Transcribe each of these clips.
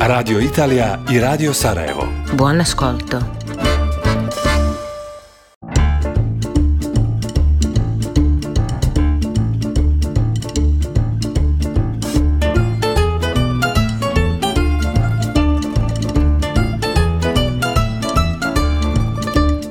Radio Italija i Radio Sarajevo. Buon ascolto.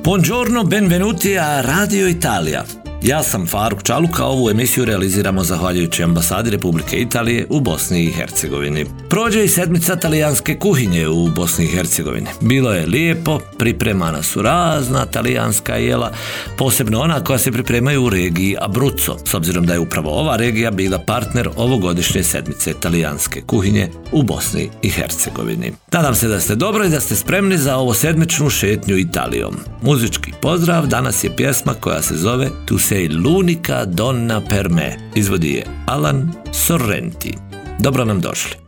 Buongiorno, benvenuti a Radio Italia. Ja sam Faruk Čaluka, ovu emisiju realiziramo zahvaljujući ambasadi Republike Italije u Bosni i Hercegovini. Prođe i sedmica talijanske kuhinje u Bosni i Hercegovini. Bilo je lijepo, pripremana su razna talijanska jela, posebno ona koja se pripremaju u regiji Abruzzo, s obzirom da je upravo ova regija bila partner ovogodišnje sedmice talijanske kuhinje u Bosni i Hercegovini. Nadam se da ste dobro i da ste spremni za ovo sedmičnu šetnju Italijom. Muzički pozdrav, danas je pjesma koja se zove Tu sei l'unica donna per me. Izvodi je Alan Sorrenti. Dobro nam došli.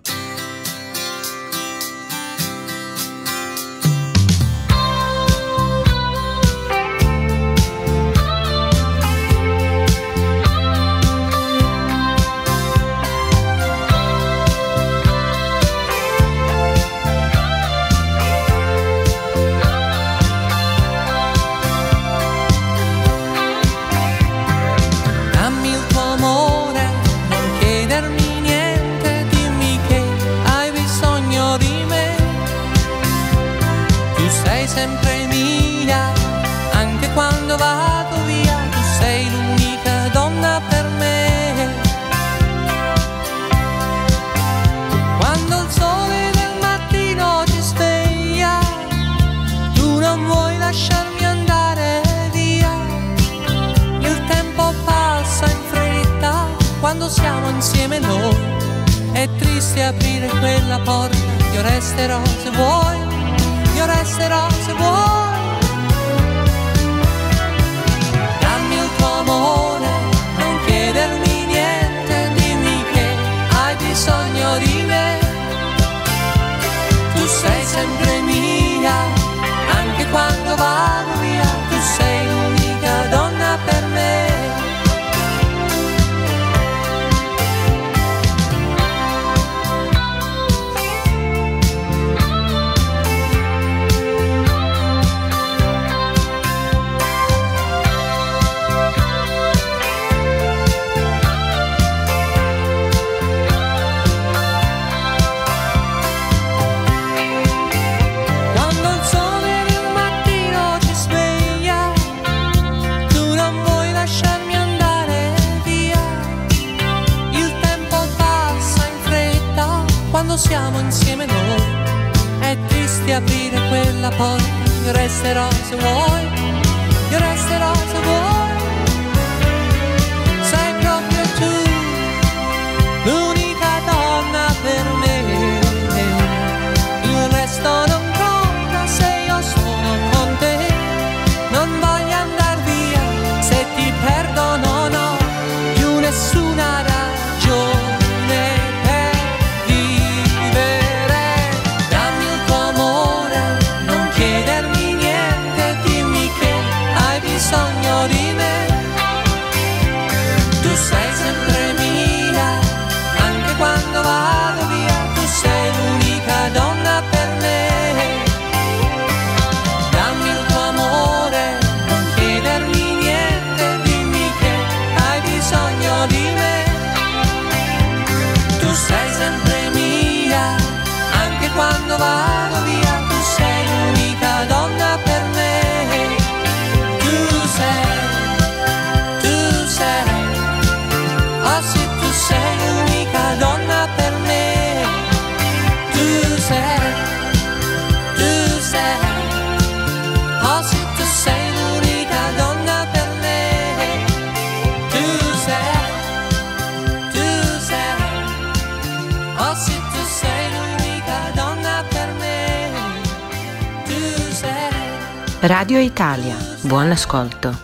Radio Italia, buon ascolto.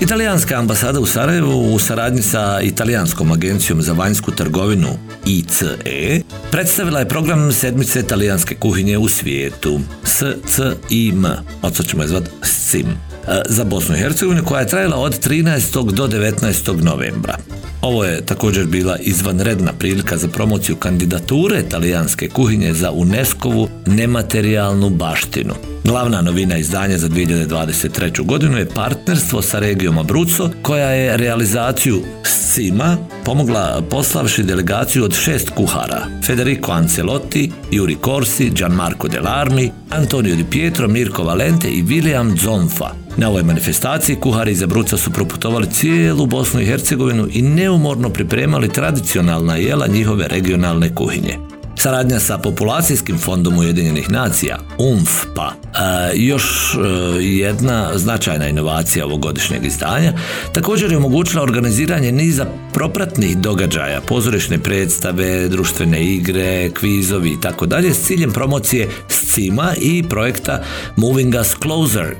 Italijanska ambasada u Sarajevu u saradnji sa Italijanskom agencijom za vanjsku trgovinu ICE predstavila je program sedmice talijanske kuhinje u svijetu SCIM, od sad ćemo je zvati SCIM, e, za Bosnu i Hercegovinu koja je trajala od 13. do 19. novembra. Ovo je također bila izvanredna prilika za promociju kandidature talijanske kuhinje za UNESCO-vu nematerijalnu baštinu. Glavna novina izdanja za 2023. godinu je partnerstvo sa regijom Abruzzo koja je realizaciju SCIMA pomogla poslavši delegaciju od šest kuhara Federico Ancelotti, Juri Corsi, Gianmarco Delarmi, Antonio Di Pietro, Mirko Valente i William Zonfa. Na ovoj manifestaciji kuhari iz Abruca su proputovali cijelu Bosnu i Hercegovinu i neumorno pripremali tradicionalna jela njihove regionalne kuhinje. Saradnja sa Populacijskim fondom Ujedinjenih nacija, UNFPA, e, još e, jedna značajna inovacija ovogodišnjeg izdanja, također je omogućila organiziranje niza propratnih događaja, pozorišne predstave, društvene igre, kvizovi i tako dalje s ciljem promocije SCIMA i projekta Moving Us Closer, e,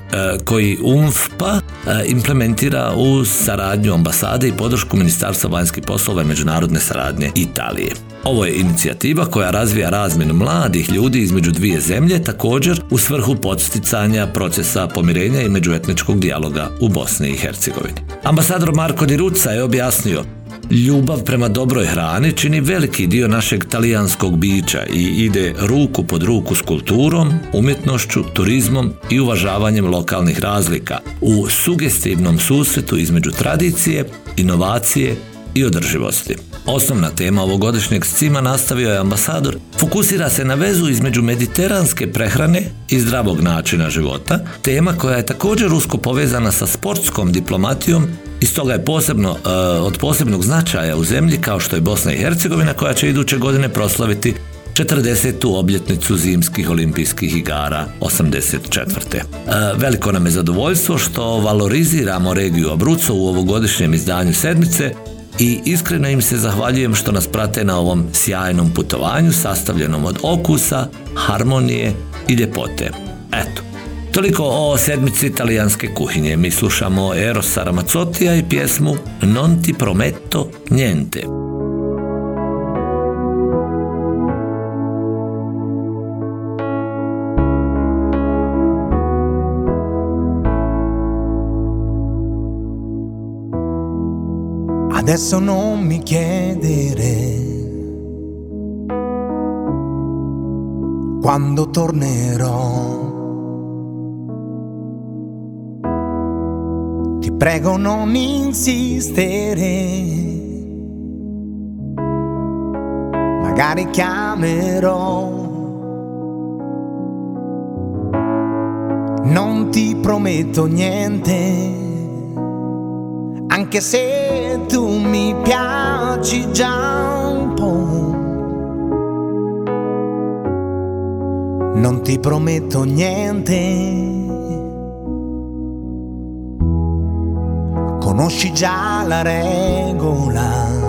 koji UNFPA implementira u saradnju ambasade i podršku Ministarstva vanjskih poslova i međunarodne saradnje Italije. Ovo je inicijativa koja razvija razmjenu mladih ljudi između dvije zemlje, također u svrhu podsticanja procesa pomirenja i međuetničkog dijaloga u Bosni i Hercegovini. Ambasador Marko Di Ruca je objasnio Ljubav prema dobroj hrani čini veliki dio našeg talijanskog bića i ide ruku pod ruku s kulturom, umjetnošću, turizmom i uvažavanjem lokalnih razlika u sugestivnom susretu između tradicije, inovacije i održivosti. Osnovna tema ovogodišnjeg scima nastavio je ambasador, fokusira se na vezu između mediteranske prehrane i zdravog načina života, tema koja je također usko povezana sa sportskom diplomatijom i stoga je posebno, e, od posebnog značaja u zemlji kao što je Bosna i Hercegovina koja će iduće godine proslaviti 40. obljetnicu zimskih olimpijskih igara 84. E, veliko nam je zadovoljstvo što valoriziramo regiju Abruco u ovogodišnjem izdanju sedmice i iskreno im se zahvaljujem što nas prate na ovom sjajnom putovanju sastavljenom od okusa, harmonije i ljepote. Eto, toliko o sedmici italijanske kuhinje. Mi slušamo Erosa Ramazzotija i pjesmu Non ti prometto niente. Adesso non mi chiedere quando tornerò. Ti prego non insistere, magari chiamerò. Non ti prometto niente anche se tu mi piaci già un po'. Non ti prometto niente. Conosci già la regola.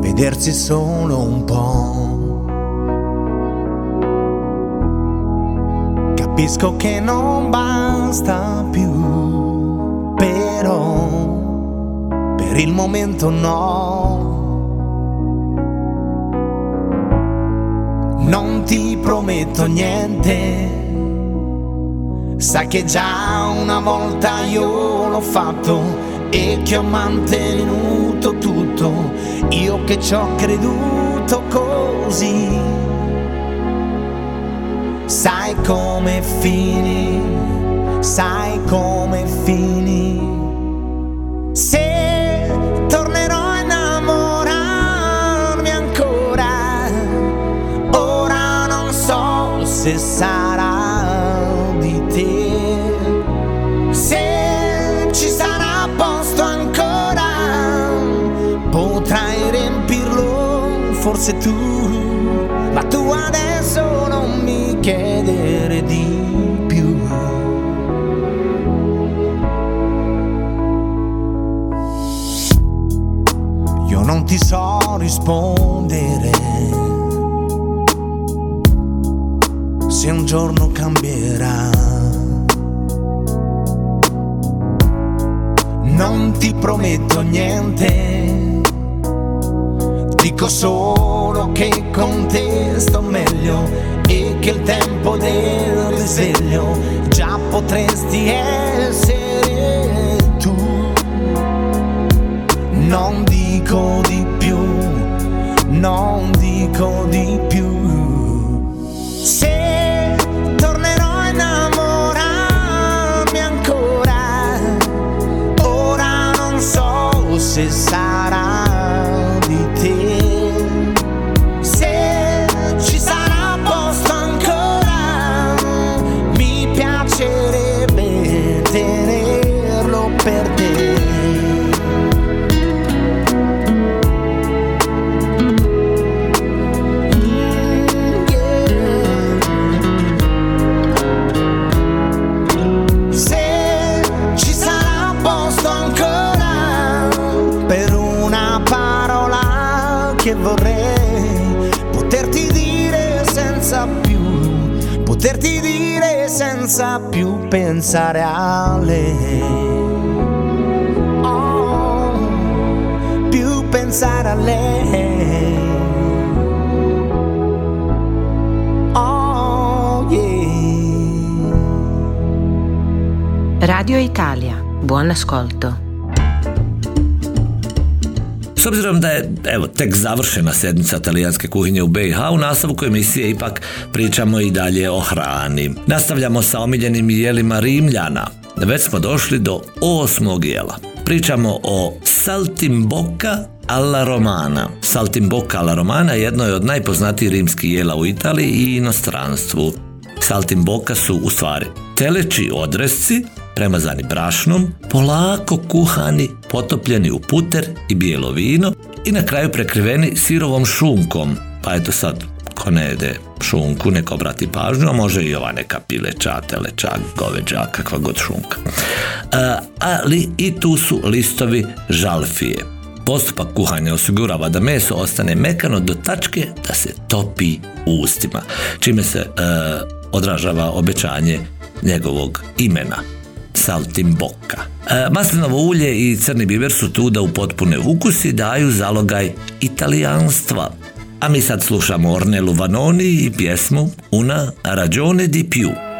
Vedersi solo un po'. Capisco che non basta più, però per il momento no. Non ti prometto niente, sai che già una volta io l'ho fatto e che ho mantenuto tutto, io che ci ho creduto così sai come fini, sai come fini. Se sarà di te. Se ci sarà posto ancora, potrai riempirlo, forse tu, ma tu adesso non mi chiedere di più. Io non ti so rispondere, se un giorno cambierà. Non ti prometto niente, dico solo che con te sto meglio e che il tempo del risveglio già potresti essere tu. Non dico di più, non dico di più. beside senza più pensare a lei. Oh, più pensare a lei. Oh, yeah. Radio Italia, buon ascolto. S obzirom da je evo tek završena sedmica talijanske kuhinje u BiH, u nastavku emisije ipak pričamo i dalje o hrani. Nastavljamo sa omiljenim jelima Rimljana. Već smo došli do osmog jela. Pričamo o saltimbocca alla romana. Saltimbocca alla romana jedno je od najpoznatijih rimskih jela u Italiji i inostranstvu. Saltimbocca su u stvari teleći odresci premazani brašnom, polako kuhani, potopljeni u puter i bijelo vino i na kraju prekriveni sirovom šunkom. Pa eto sad, ko ne jede šunku, neka obrati pažnju, a može i ova neka pileća, teleća, goveđa, kakva god šunka. A, ali i tu su listovi žalfije. Postupak kuhanja osigurava da meso ostane mekano do tačke da se topi u ustima, čime se e, odražava obećanje njegovog imena. Saltimbocca. E, maslinovo ulje i crni biber su tu da upotpune ukus i daju zalogaj italijanstva. A mi sad slušamo Ornelu Vanoni i pjesmu Una ragione di più.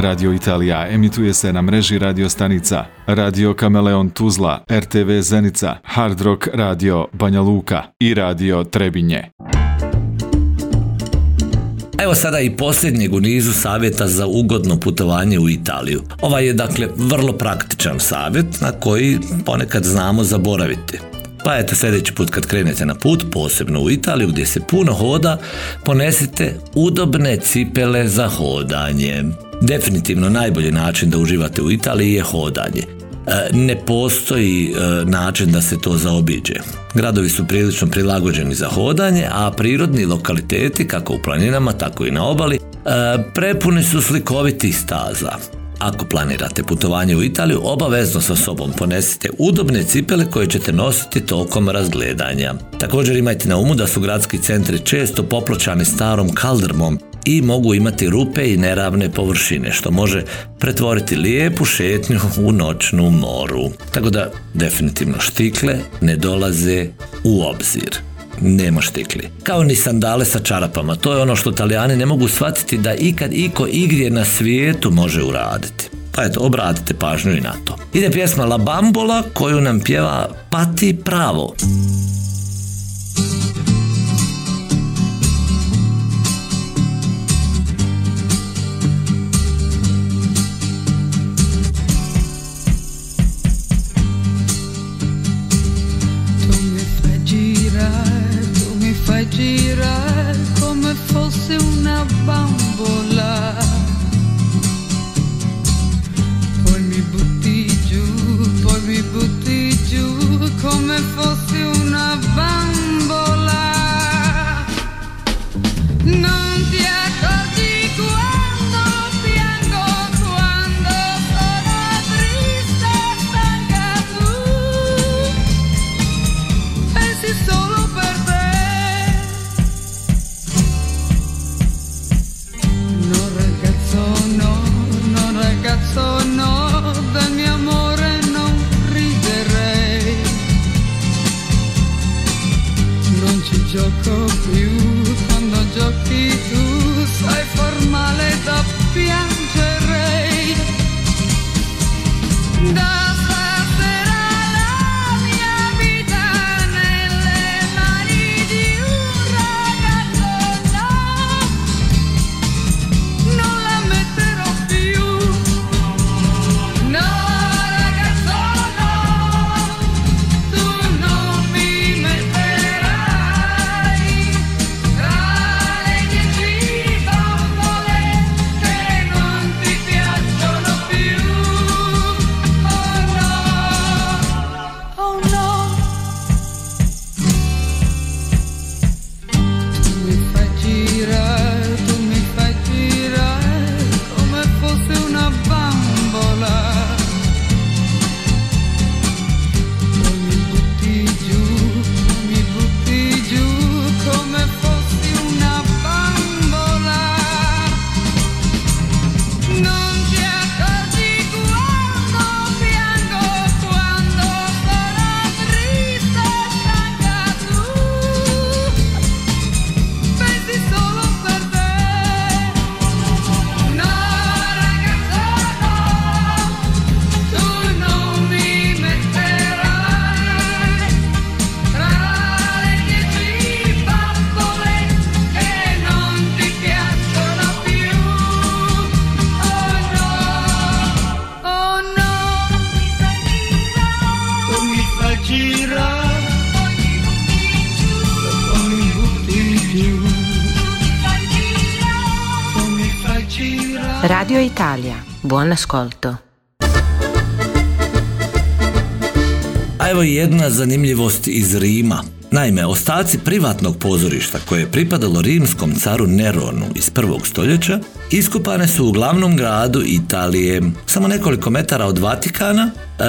Radio Italija emituje se na mreži radio stanica Radio Kameleon Tuzla, RTV Zenica, Hard Rock Radio Banja Luka i Radio Trebinje. Evo sada i posljednjeg u nizu savjeta za ugodno putovanje u Italiju. Ovaj je dakle vrlo praktičan savjet na koji ponekad znamo zaboraviti. Pa eto sljedeći put kad krenete na put, posebno u Italiju gdje se puno hoda, ponesite udobne cipele za hodanje. Definitivno najbolji način da uživate u Italiji je hodanje. E, Ne postoji e, način da se to zaobiđe. Gradovi su prilično prilagođeni za hodanje, a prirodni lokaliteti, kako u planinama, tako i na obali, e, prepuni su slikovitih staza. Ako planirate putovanje u Italiju, obavezno sa sobom ponesite udobne cipele koje ćete nositi tokom razgledanja. Također imajte na umu da su gradski centri često popločani starom kaldrmom i mogu imati rupe i neravne površine, što može pretvoriti lijepu šetnju u noćnu moru. Tako da, definitivno štikle ne dolaze u obzir nema štikli. Kao ni sandale sa čarapama. To je ono što talijani ne mogu shvatiti da ikad iko igdje na svijetu može uraditi. Pa eto, obratite pažnju i na to. Ide pjesma La Bambola koju nam pjeva Pati Pravo. gira come fosse una bambola. Italia, buon ascolto. A evo jedna zanimljivost iz Rima. Naime, ostaci privatnog pozorišta koje je pripadalo rimskom caru Neronu iz prvog stoljeća iskopane su u glavnom gradu Italije, samo nekoliko metara od Vatikana, e,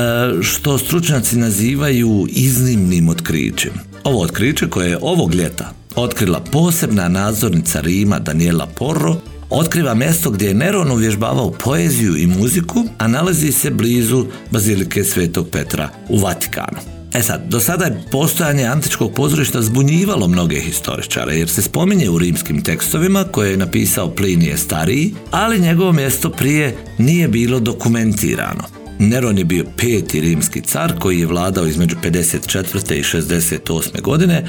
što stručnjaci nazivaju iznimnim otkrićem. Ovo otkriće koje je ovog ljeta otkrila posebna nadzornica Rima Daniela Porro otkriva mjesto gdje je Neron uvježbavao poeziju i muziku, a nalazi se blizu Bazilike Svetog Petra u Vatikanu. E sad, do sada je postojanje antičkog pozorišta zbunjivalo mnoge historičare, jer se spominje u rimskim tekstovima koje je napisao Plinije stariji, ali njegovo mjesto prije nije bilo dokumentirano. Neron je bio peti rimski car koji je vladao između 54. i 68. godine,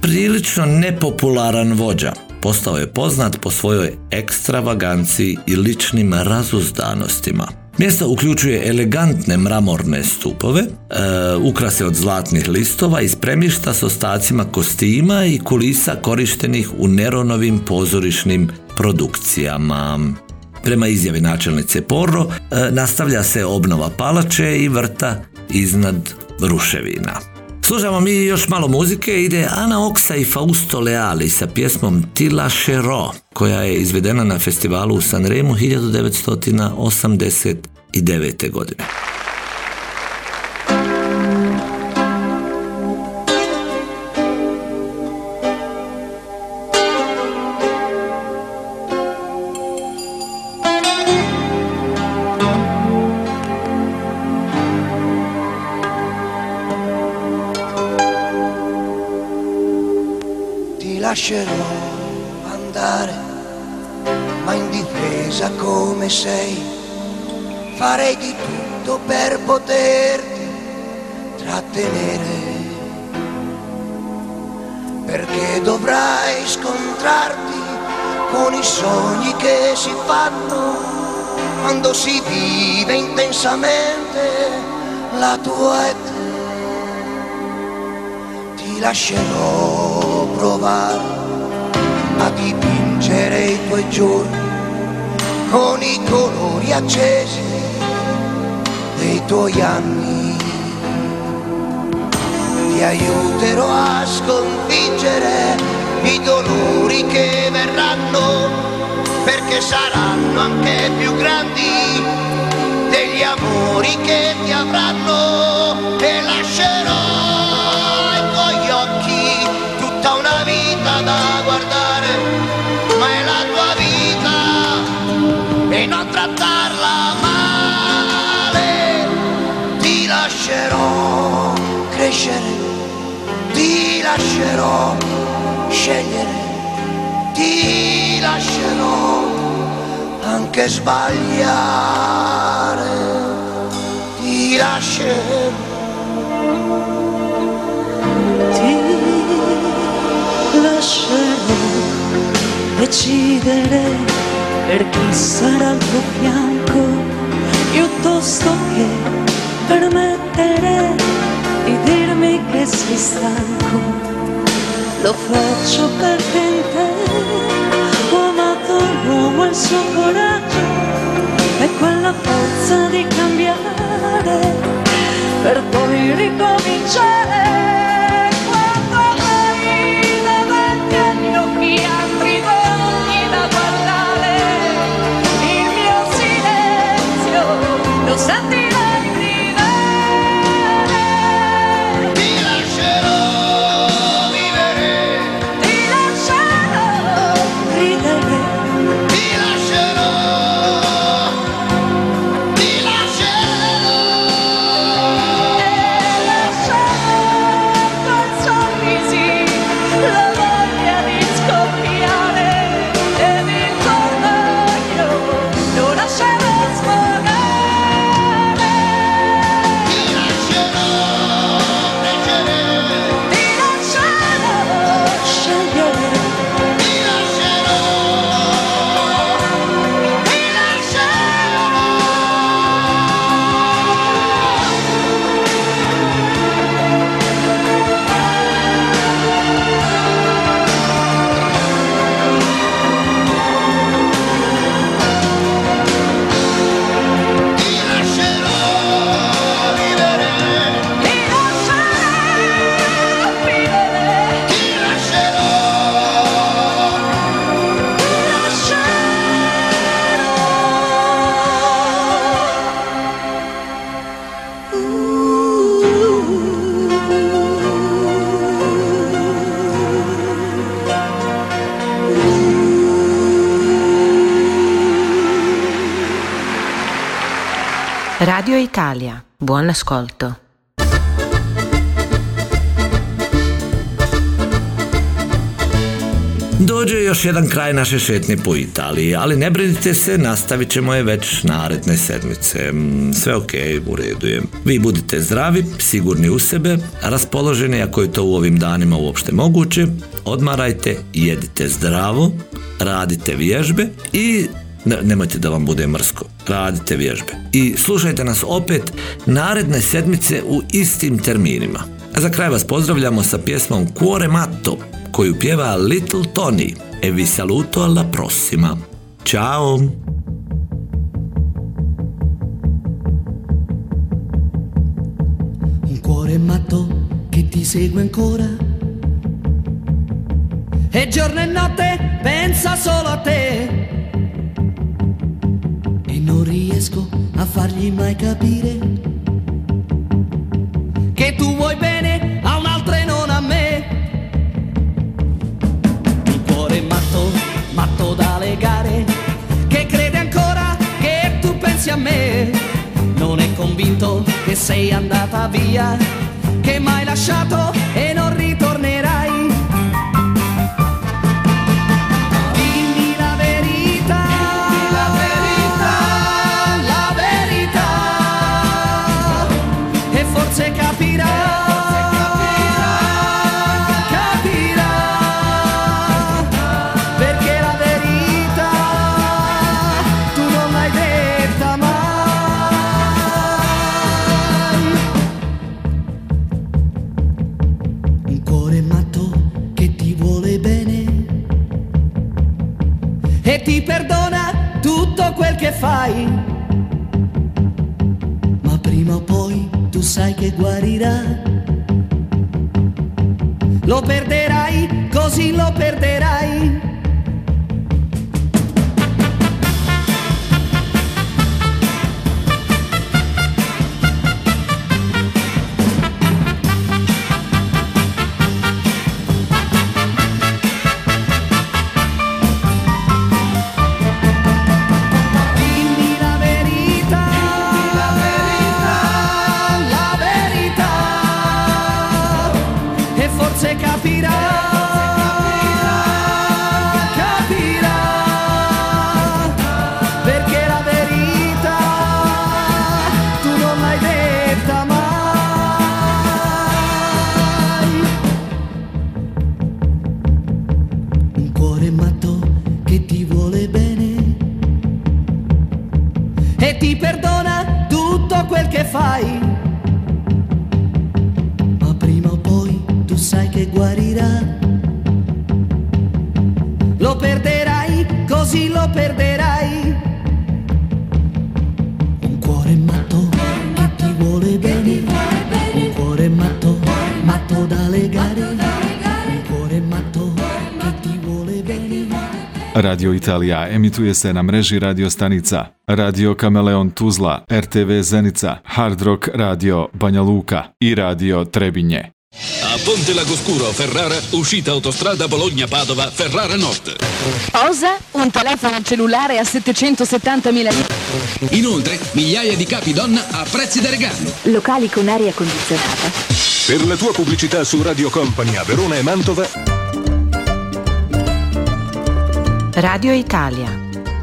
prilično nepopularan vođa. Postao je poznat po svojoj ekstravaganciji i ličnim razuzdanostima. Mjesto uključuje elegantne mramorne stupove, e, ukrase od zlatnih listova i spremišta s ostacima kostima i kulisa korištenih u Neronovim pozorišnim produkcijama. Prema izjavi načelnice Porro, e, nastavlja se obnova palače i vrta iznad ruševina. Slušamo mi još malo muzike, ide Ana Oksa i Fausto Leali sa pjesmom Tila Šero, koja je izvedena na festivalu u Sanremu 1989. godine. Lascerò andare, ma in difesa come sei, farei di tutto per poterti trattenere, perché dovrai scontrarti con i sogni che si fanno quando si vive intensamente la tua età. Ti lascerò provare dipingere i tuoi giorni con i colori accesi dei tuoi anni. Ti aiuterò a sconfiggere i dolori che verranno perché saranno anche più grandi degli amori che ti avranno e lascerò crescere, ti lascerò scegliere, ti lascerò anche sbagliare, ti lascerò. ti lascerò decidere per chi sarà al tuo fianco, piuttosto che permettere di dirmi che sei stanco. Lo faccio perché in te ho amato l'uomo e il suo coraggio e quella forza di cambiare per poi ricominciare. Buon ascolto. Dođe još jedan kraj naše šetnje po Italiji, ali ne brinite se, nastavit ćemo je već naredne sedmice. Mm, sve ok, u redu je. Vi budite zdravi, sigurni u sebe, raspoloženi ako je to u ovim danima uopšte moguće, odmarajte, jedite zdravo, radite vježbe i ne, nemojte da vam bude mrsko. Radite vježbe. I slušajte nas opet naredne sedmice u istim terminima. A za kraj vas pozdravljamo sa pjesmom Cuore Matto, koju pjeva Little Tony. E vi saluto alla prossima. Ciao! un cuore matto che ti segue ancora. E giorno e notte pensa solo a te. Non riesco a fargli mai capire che tu vuoi bene a un'altra e non a me. Un cuore matto, matto da legare, che crede ancora che tu pensi a me. Non è convinto che sei andata via, che m'hai lasciato da legare. Un cuore matto che ti vuole bene. Radio Italija emituje se na mreži radio stanica Radio Kameleon Tuzla, RTV Zenica, Hard Rock Radio Banja Luka i Radio Trebinje. A Ponte Lagoscuro, Ferrara, uscita autostrada Bologna-Padova, Ferrara Nord. Cosa? Un telefono cellulare a 770.000 lire? Inoltre, migliaia di capi donna a prezzi da regalo. Locali con aria condizionata. Per la tua pubblicità su Radio Company a Verona e Mantova, Radio Italia.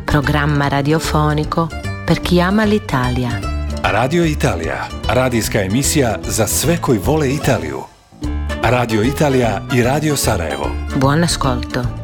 Programma radiofonico per chi ama l'Italia. Radio Italija, radijska emisija za sve koji vole Italiju. Radio Italija i Radio Sarajevo. Buon ascolto.